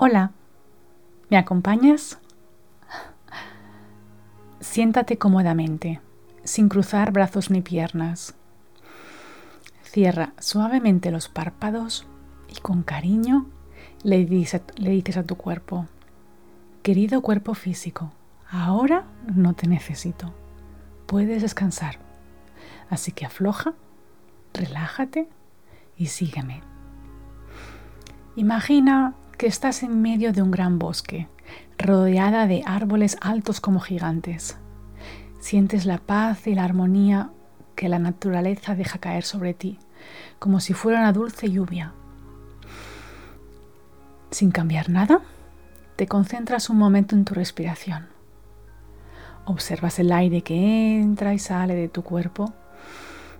Hola, ¿me acompañas? Siéntate cómodamente, sin cruzar brazos ni piernas. Cierra suavemente los párpados y con cariño le dices, a tu cuerpo, querido cuerpo físico, ahora no te necesito, puedes descansar. Así que afloja, relájate y sígueme. Imagina que estás en medio de un gran bosque, rodeada de árboles altos como gigantes. Sientes la paz y la armonía que la naturaleza deja caer sobre ti, como si fuera una dulce lluvia. Sin cambiar nada, te concentras un momento en tu respiración. Observas el aire que entra y sale de tu cuerpo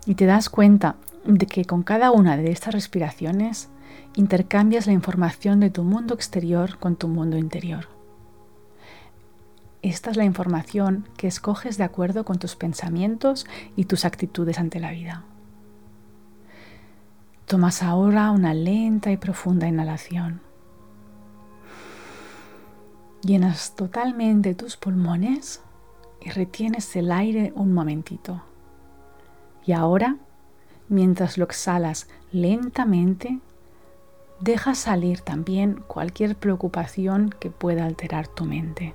y te das cuenta de que con cada una de estas respiraciones intercambias la información de tu mundo exterior con tu mundo interior. Esta es la información que escoges de acuerdo con tus pensamientos y tus actitudes ante la vida. Tomas ahora una lenta y profunda inhalación. Llenas totalmente tus pulmones y retienes el aire un momentito. Y ahora, mientras lo exhalas lentamente, deja salir también cualquier preocupación que pueda alterar tu mente.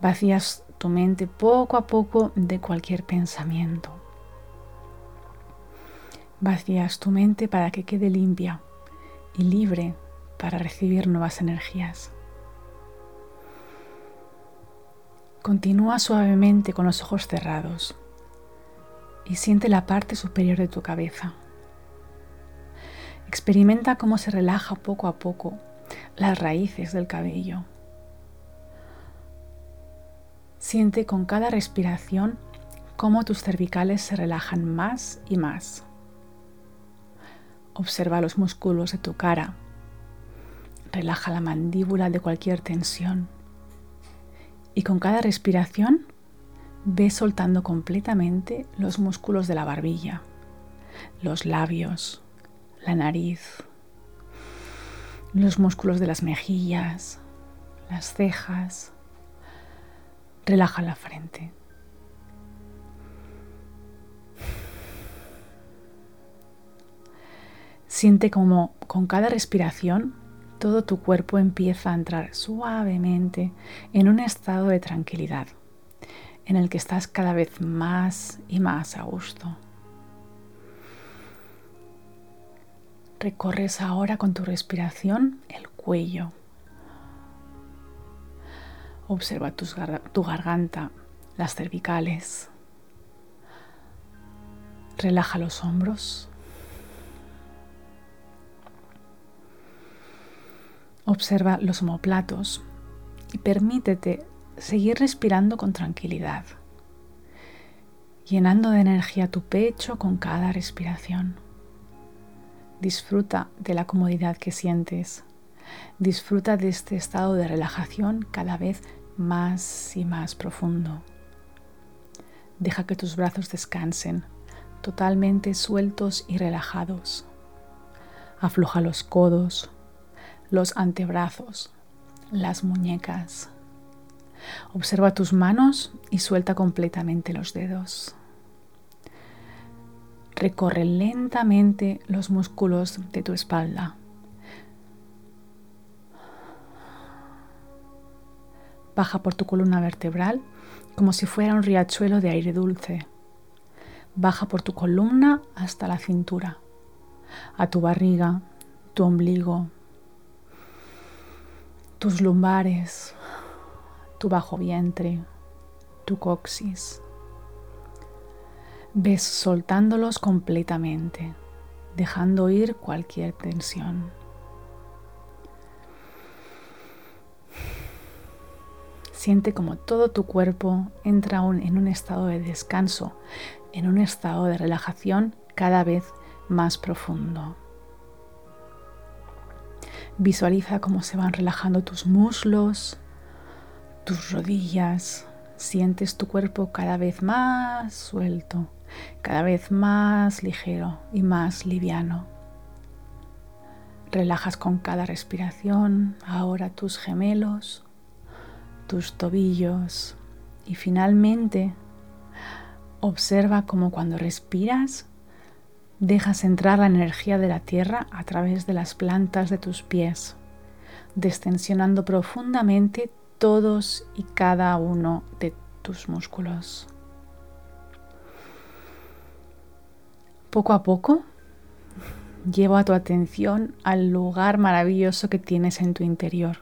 Vacías tu mente poco a poco de cualquier pensamiento. Vacías tu mente para que quede limpia y libre para recibir nuevas energías. Continúa suavemente con los ojos cerrados y siente la parte superior de tu cabeza. Experimenta cómo se relaja poco a poco las raíces del cabello. Siente con cada respiración cómo tus cervicales se relajan más y más. Observa los músculos de tu cara. Relaja la mandíbula de cualquier tensión. Y con cada respiración ve soltando completamente los músculos de la barbilla, los labios, la nariz, los músculos de las mejillas, las cejas. Relaja la frente. Siente como con cada respiración todo tu cuerpo empieza a entrar suavemente en un estado de tranquilidad, en el que estás cada vez más y más a gusto. Recorres ahora con tu respiración el cuello. Observa tu garganta, las cervicales. Relaja los hombros. Observa los homoplatos y permítete seguir respirando con tranquilidad, llenando de energía tu pecho con cada respiración. Disfruta de la comodidad que sientes. Disfruta de este estado de relajación cada vez más y más profundo. Deja que tus brazos descansen, totalmente sueltos y relajados. Afloja los codos, los antebrazos, las muñecas. Observa tus manos y suelta completamente los dedos. Recorre lentamente los músculos de tu espalda. Baja por tu columna vertebral como si fuera un riachuelo de aire dulce. Baja por tu columna hasta la cintura, a tu barriga, tu ombligo, tus lumbares, tu bajo vientre, tu coxis ves soltándolos completamente, dejando ir cualquier tensión. Siente como todo tu cuerpo entra en un estado de descanso, en un estado de relajación cada vez más profundo. Visualiza cómo se van relajando tus muslos, tus rodillas. Sientes tu cuerpo cada vez más suelto cada vez más ligero y más liviano. Relajas con cada respiración ahora tus gemelos, tus tobillos y finalmente observa como cuando respiras dejas entrar la energía de la tierra a través de las plantas de tus pies, destensionando profundamente todos y cada uno de tus músculos. Poco a poco llevo a tu atención al lugar maravilloso que tienes en tu interior.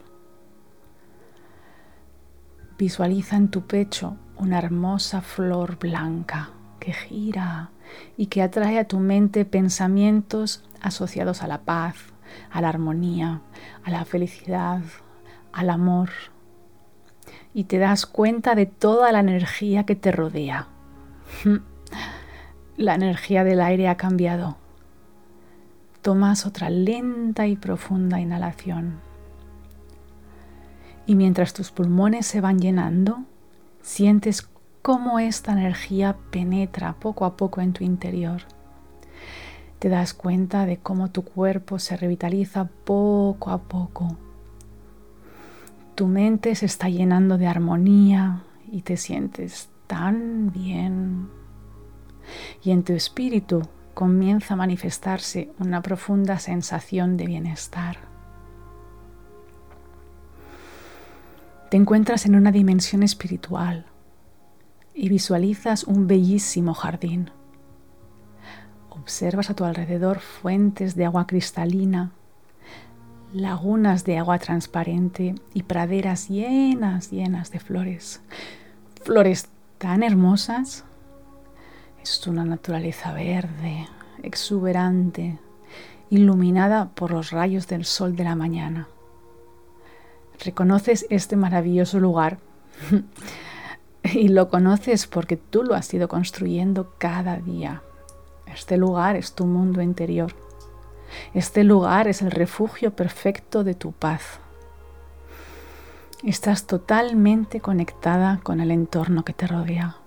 Visualiza en tu pecho una hermosa flor blanca que gira y que atrae a tu mente pensamientos asociados a la paz, a la armonía, a la felicidad, al amor. Y te das cuenta de toda la energía que te rodea. La energía del aire ha cambiado tomas otra lenta y profunda inhalación. Y mientras tus pulmones se van llenando, sientes cómo esta energía penetra poco a poco en tu interior. Te das cuenta de cómo tu cuerpo se revitaliza poco a poco. Tu mente se está llenando de armonía y te sientes tan bien. Y en tu espíritu comienza a manifestarse una profunda sensación de bienestar. Te encuentras en una dimensión espiritual y visualizas un bellísimo jardín. Observas a tu alrededor fuentes de agua cristalina, lagunas de agua transparente y praderas llenas, llenas de flores. Flores tan hermosas es una naturaleza verde, exuberante, iluminada por los rayos del sol de la mañana. Reconoces este maravilloso lugar y lo conoces porque tú lo has ido construyendo cada día. Este lugar es tu mundo interior. Este lugar es el refugio perfecto de tu paz. Estás totalmente conectada con el entorno que te rodea.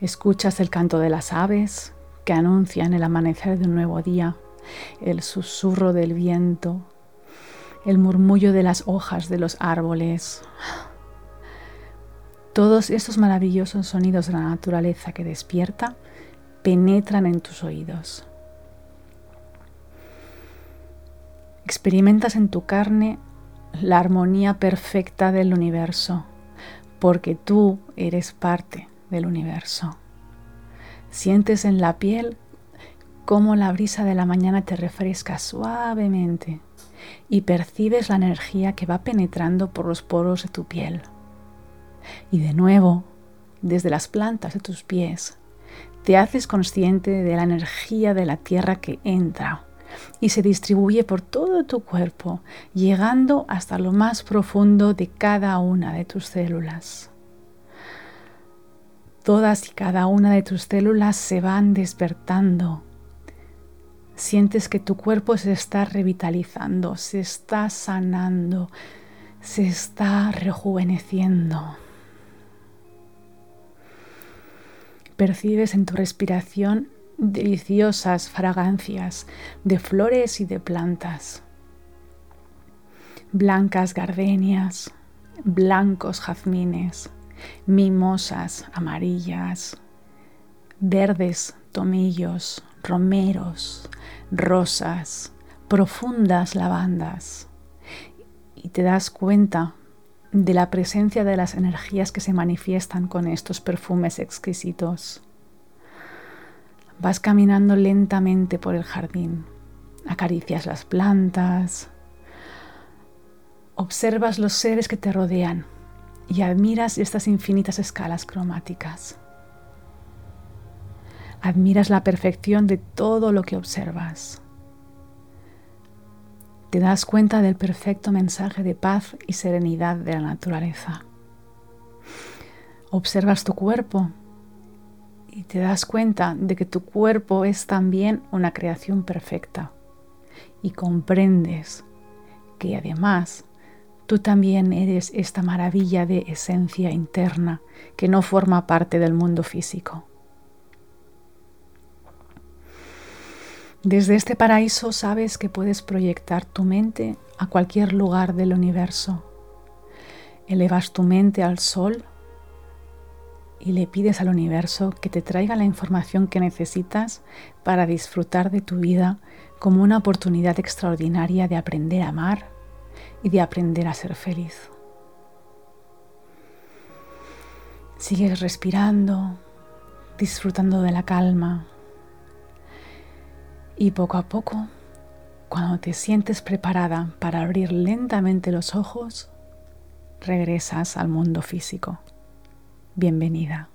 Escuchas el canto de las aves que anuncian el amanecer de un nuevo día, el susurro del viento, el murmullo de las hojas de los árboles. Todos estos maravillosos sonidos de la naturaleza que despierta penetran en tus oídos. Experimentas en tu carne la armonía perfecta del universo, porque tú eres parte del universo. Sientes en la piel cómo la brisa de la mañana te refresca suavemente y percibes la energía que va penetrando por los poros de tu piel. Y de nuevo, desde las plantas de tus pies, te haces consciente de la energía de la tierra que entra y se distribuye por todo tu cuerpo, llegando hasta lo más profundo de cada una de tus células. Todas y cada una de tus células se van despertando. Sientes que tu cuerpo se está revitalizando, se está sanando, se está rejuveneciendo. Percibes en tu respiración deliciosas fragancias de flores y de plantas. Blancas gardenias, blancos jazmines, mimosas amarillas, verdes tomillos, romeros, rosas, profundas lavandas. Y te das cuenta de la presencia de las energías que se manifiestan con estos perfumes exquisitos. Vas caminando lentamente por el jardín, acaricias las plantas, observas los seres que te rodean y admiras estas infinitas escalas cromáticas. Admiras la perfección de todo lo que observas. Te das cuenta del perfecto mensaje de paz y serenidad de la naturaleza. Observas tu cuerpo y te das cuenta de que tu cuerpo es también una creación perfecta y comprendes que además Tú también eres esta maravilla de esencia interna que no forma parte del mundo físico. Desde este paraíso sabes que puedes proyectar tu mente a cualquier lugar del universo. Elevas tu mente al sol y le pides al universo que te traiga la información que necesitas para disfrutar de tu vida como una oportunidad extraordinaria de aprender a amar y de aprender a ser feliz. Sigues respirando, disfrutando de la calma y poco a poco, cuando te sientes preparada para abrir lentamente los ojos, regresas al mundo físico. Bienvenida.